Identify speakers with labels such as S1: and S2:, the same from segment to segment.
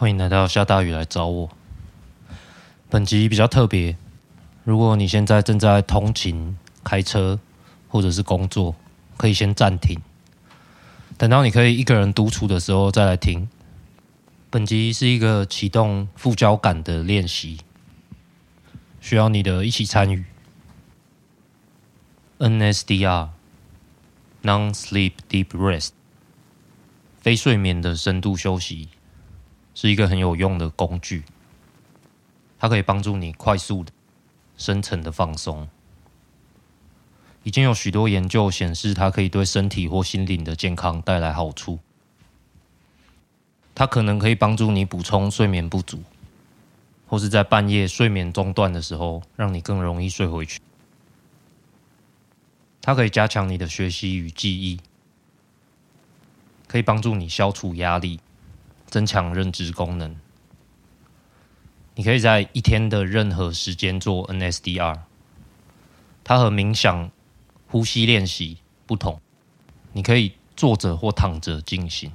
S1: 欢迎来到下大雨来找我。本集比较特别，如果你现在正在通勤、开车或者是工作，可以先暂停，等到你可以一个人独处的时候再来听。本集是一个启动副交感的练习，需要你的一起参与。NSDR（Non-Sleep Deep Rest） 非睡眠的深度休息是一个很有用的工具，它可以帮助你快速的、深层的放松。已经有许多研究显示，它可以对身体或心灵的健康带来好处。它可能可以帮助你补充睡眠不足，或是在半夜睡眠中断的时候，让你更容易睡回去。它可以加强你的学习与记忆，可以帮助你消除压力，增强认知功能。你可以在一天的任何时间做 NSDR。它和冥想、呼吸练习不同，你可以坐着或躺着进行。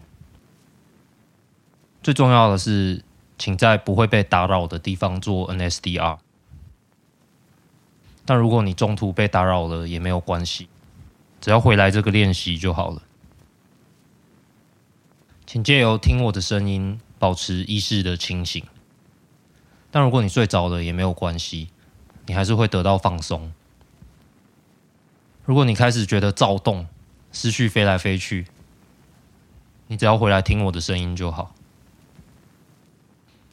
S1: 最重要的是，请在不会被打扰的地方做 NSDR。但如果你中途被打扰了也没有关系，只要回来这个练习就好了。请借由听我的声音，保持意识的清醒。但如果你睡着了也没有关系，你还是会得到放松。如果你开始觉得躁动，思绪飞来飞去，你只要回来听我的声音就好。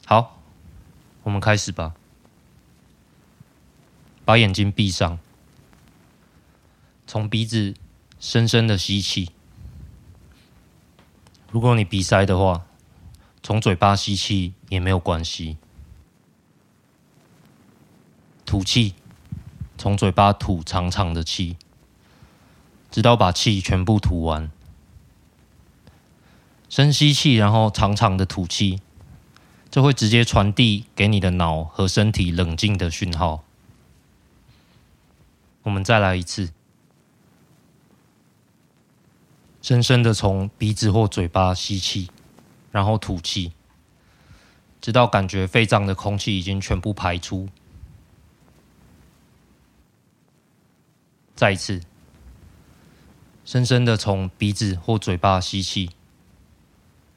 S1: 好，我们开始吧。把眼睛闭上，从鼻子深深的吸气。如果你鼻塞的话，从嘴巴吸气也没有关系。吐气，从嘴巴吐长长的气，直到把气全部吐完。深吸气，然后长长的吐气，这会直接传递给你的脑和身体冷静的讯号。我们再来一次，深深的从鼻子或嘴巴吸气，然后吐气，直到感觉肺脏的空气已经全部排出。再一次，深深的从鼻子或嘴巴吸气，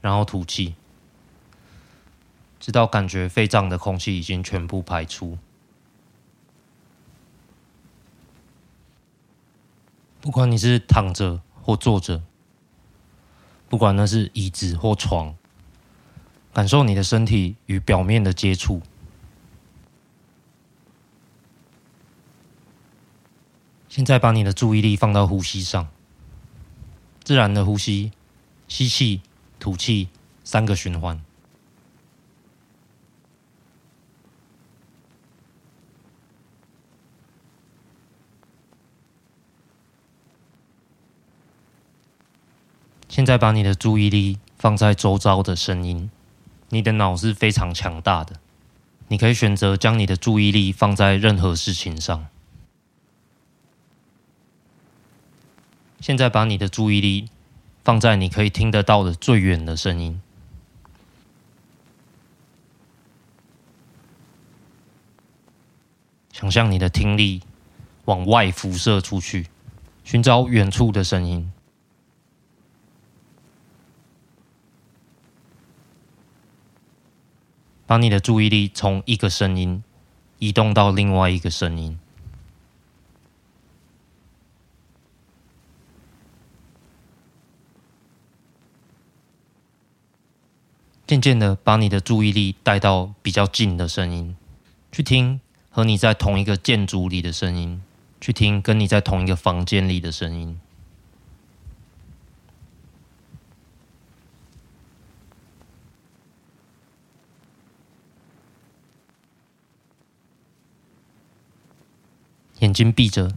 S1: 然后吐气，直到感觉肺脏的空气已经全部排出。不管你是躺着或坐着，不管那是椅子或床，感受你的身体与表面的接触。现在把你的注意力放到呼吸上，自然的呼吸，吸气、吐气，三个循环。现在把你的注意力放在周遭的声音。你的脑是非常强大的，你可以选择将你的注意力放在任何事情上。现在把你的注意力放在你可以听得到的最远的声音。想象你的听力往外辐射出去，寻找远处的声音。把你的注意力从一个声音移动到另外一个声音，渐渐的把你的注意力带到比较近的声音，去听和你在同一个建筑里的声音，去听跟你在同一个房间里的声音。眼睛闭着，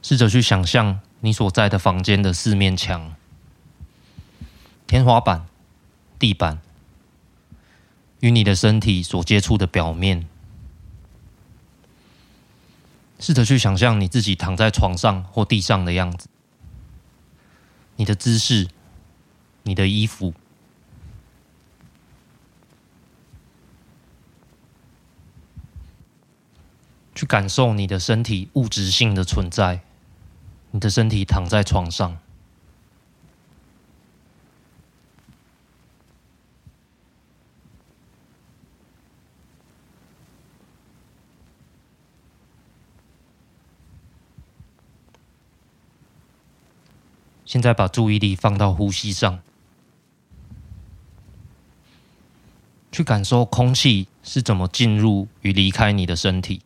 S1: 试着去想象你所在的房间的四面墙、天花板、地板与你的身体所接触的表面。试着去想象你自己躺在床上或地上的样子，你的姿势、你的衣服。去感受你的身体物质性的存在。你的身体躺在床上。现在把注意力放到呼吸上，去感受空气是怎么进入与离开你的身体。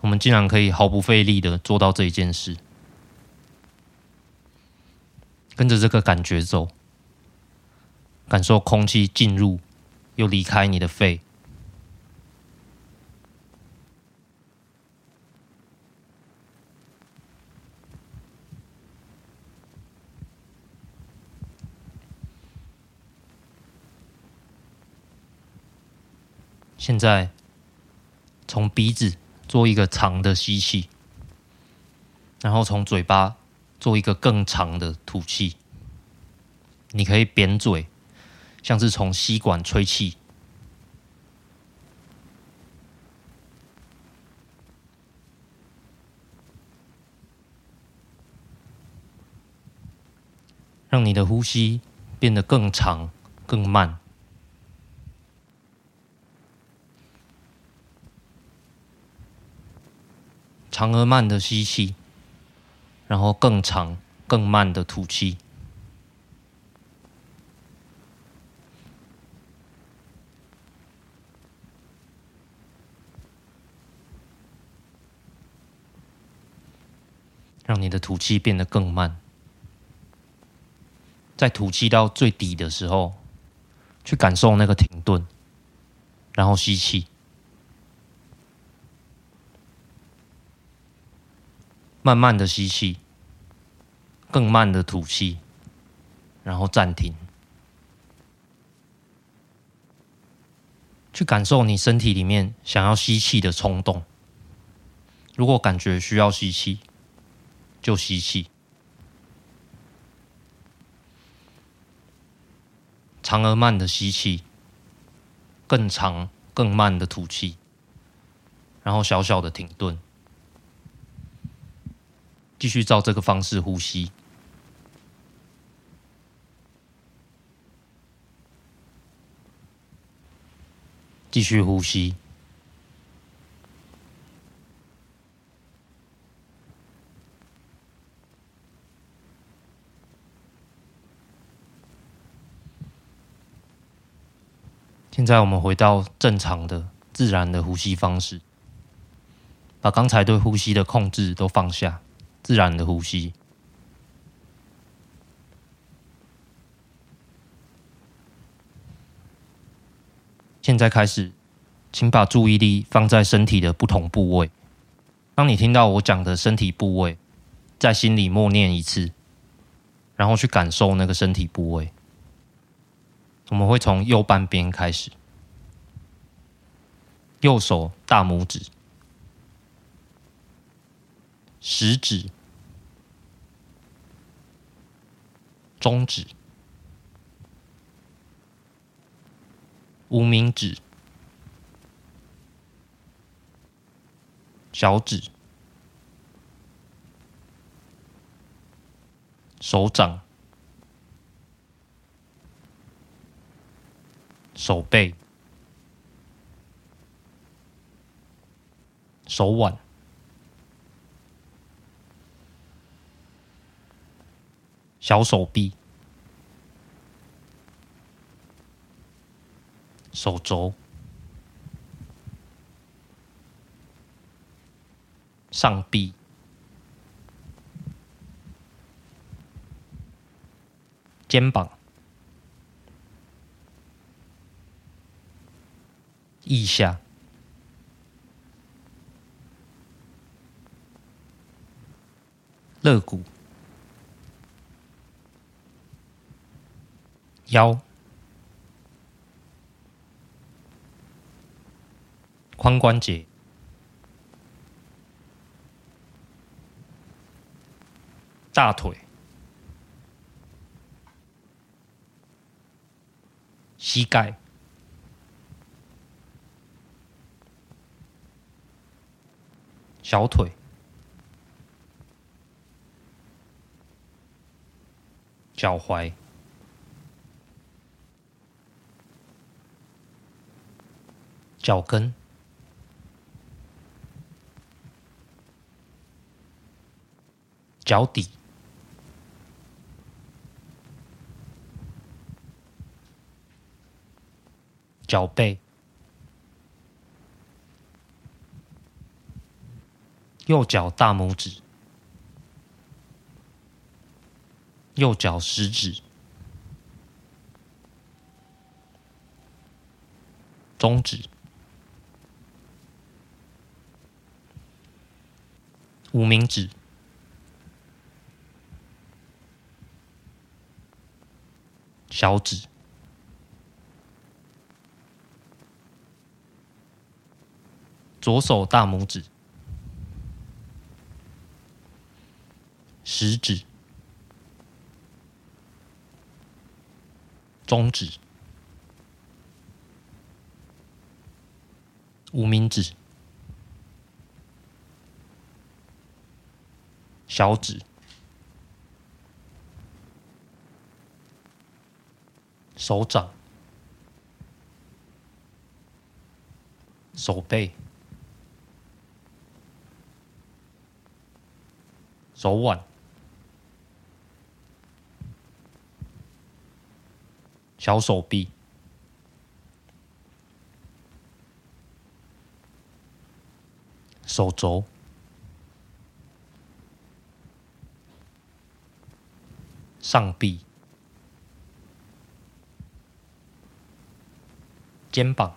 S1: 我们竟然可以毫不费力的做到这一件事，跟着这个感觉走，感受空气进入又离开你的肺。现在，从鼻子做一个长的吸气，然后从嘴巴做一个更长的吐气。你可以扁嘴，像是从吸管吹气，让你的呼吸变得更长、更慢。长而慢的吸气，然后更长、更慢的吐气，让你的吐气变得更慢。在吐气到最底的时候，去感受那个停顿，然后吸气。慢慢的吸气，更慢的吐气，然后暂停，去感受你身体里面想要吸气的冲动。如果感觉需要吸气，就吸气，长而慢的吸气，更长更慢的吐气，然后小小的停顿。继续照这个方式呼吸，继续呼吸。现在我们回到正常的、自然的呼吸方式，把刚才对呼吸的控制都放下。自然的呼吸。现在开始，请把注意力放在身体的不同部位。当你听到我讲的身体部位，在心里默念一次，然后去感受那个身体部位。我们会从右半边开始，右手大拇指。食指、中指、无名指、小指、手掌、手背、手腕。小手臂、手肘、上臂、肩膀、腋下、肋骨。腰、髋关节、大腿、膝盖、小腿、脚踝、脚跟、脚底、脚背。右脚大拇指、右脚食指、中指、无名指、小指、左手大拇指。食指、中指、无名指、小指、手掌、手背、手腕。小手臂、手肘、上臂、肩膀、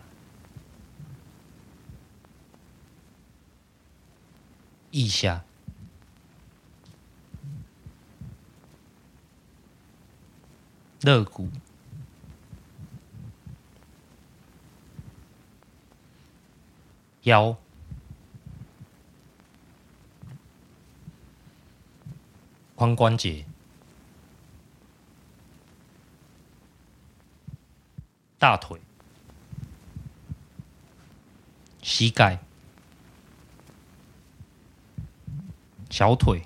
S1: 腋下、肋骨。腰、髋关节、大腿、膝盖、小腿、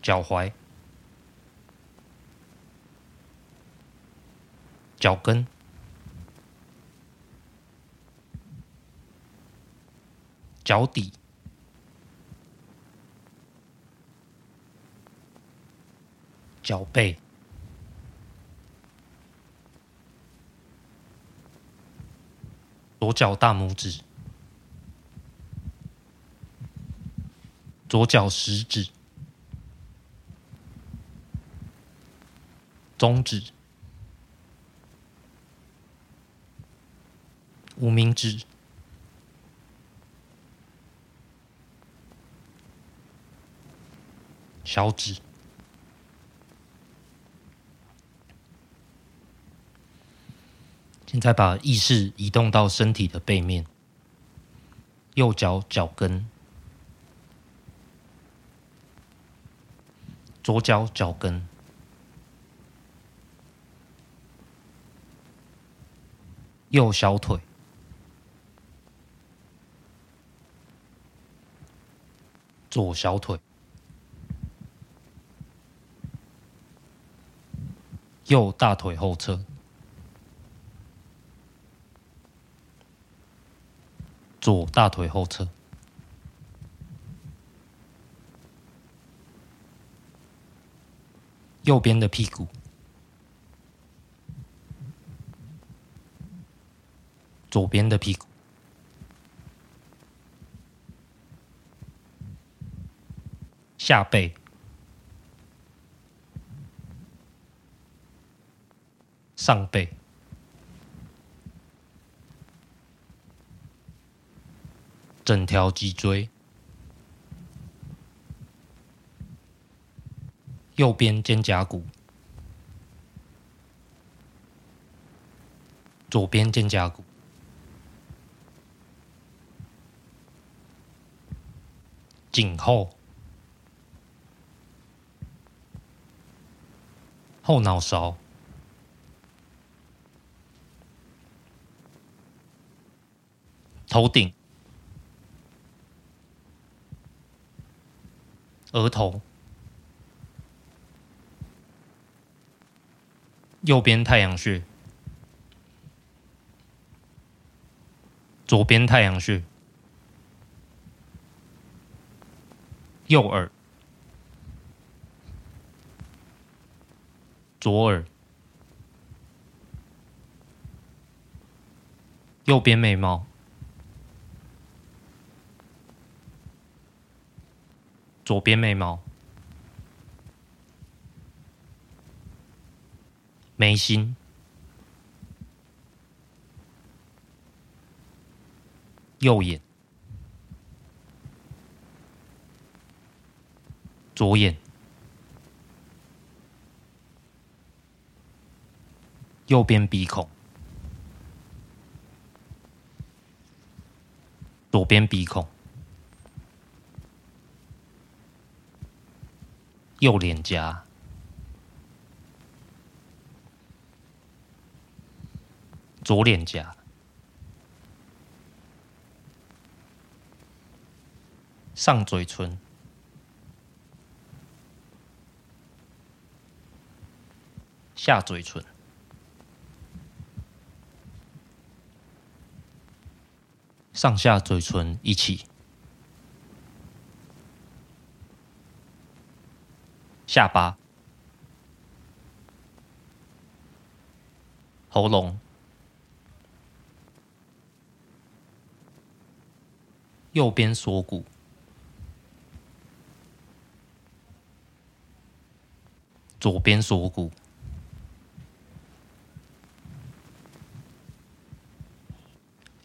S1: 脚踝、脚跟。脚底、脚背、左脚大拇指、左脚食指、中指、无名指。小指，现在把意识移动到身体的背面，右脚脚跟，左脚脚跟，右小腿，左小腿。右大腿后侧，左大腿后侧，右边的屁股，左边的屁股，下背。上背、整条脊椎、右边肩胛骨、左边肩胛骨、颈后、后脑勺。头顶、额头、右边太阳穴、左边太阳穴、右耳、左耳。右边眉毛，左边眉毛，眉心，右眼，左眼，右边鼻孔。左边鼻孔，右脸颊，左脸颊，上嘴唇，下嘴唇。上下嘴唇一起，下巴、喉咙、右边锁骨、左边锁骨、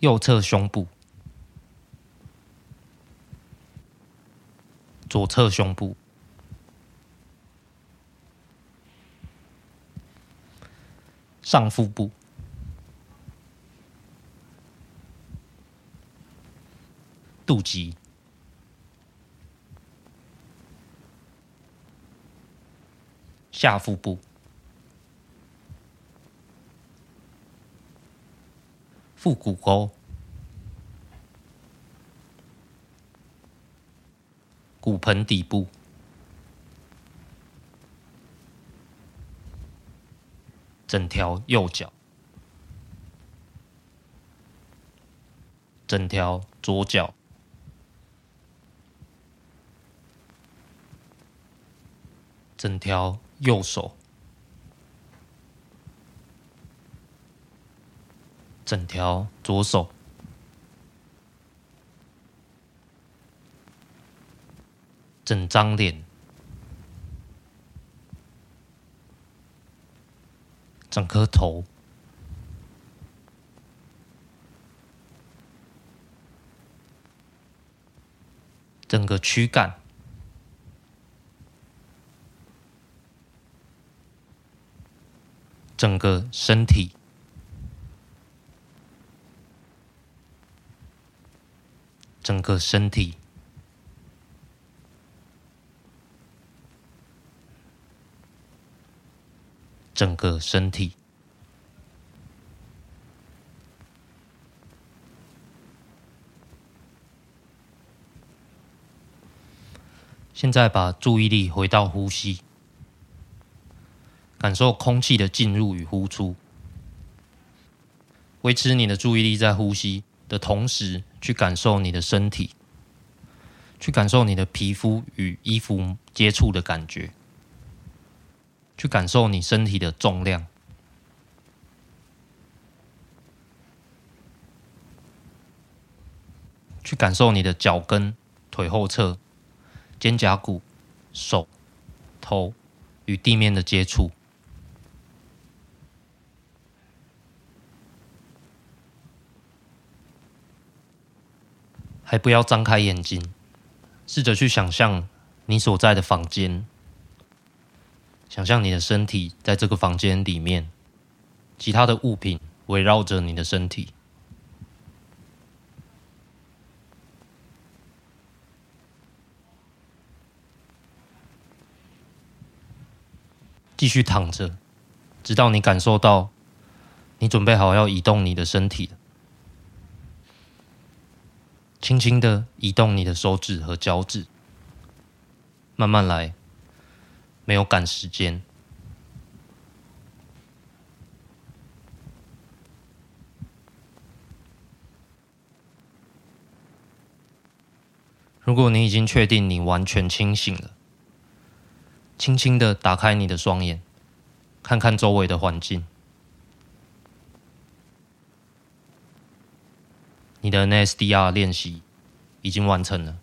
S1: 右侧胸部。左侧胸部、上腹部、肚脐、下腹部、腹股沟。骨盆底部，整条右脚，整条左脚，整条右手，整条左手。整张脸，整颗头，整个躯干，整个身体，整个身体。整个身体。现在把注意力回到呼吸，感受空气的进入与呼出。维持你的注意力在呼吸的同时，去感受你的身体，去感受你的皮肤与衣服接触的感觉。去感受你身体的重量，去感受你的脚跟、腿后侧、肩胛骨、手、头与地面的接触，还不要张开眼睛，试着去想象你所在的房间。想象你的身体在这个房间里面，其他的物品围绕着你的身体。继续躺着，直到你感受到你准备好要移动你的身体。轻轻的移动你的手指和脚趾，慢慢来，没有赶时间。如果你已经确定你完全清醒了，轻轻的打开你的双眼，看看周围的环境。你的 NSDR 练习已经完成了。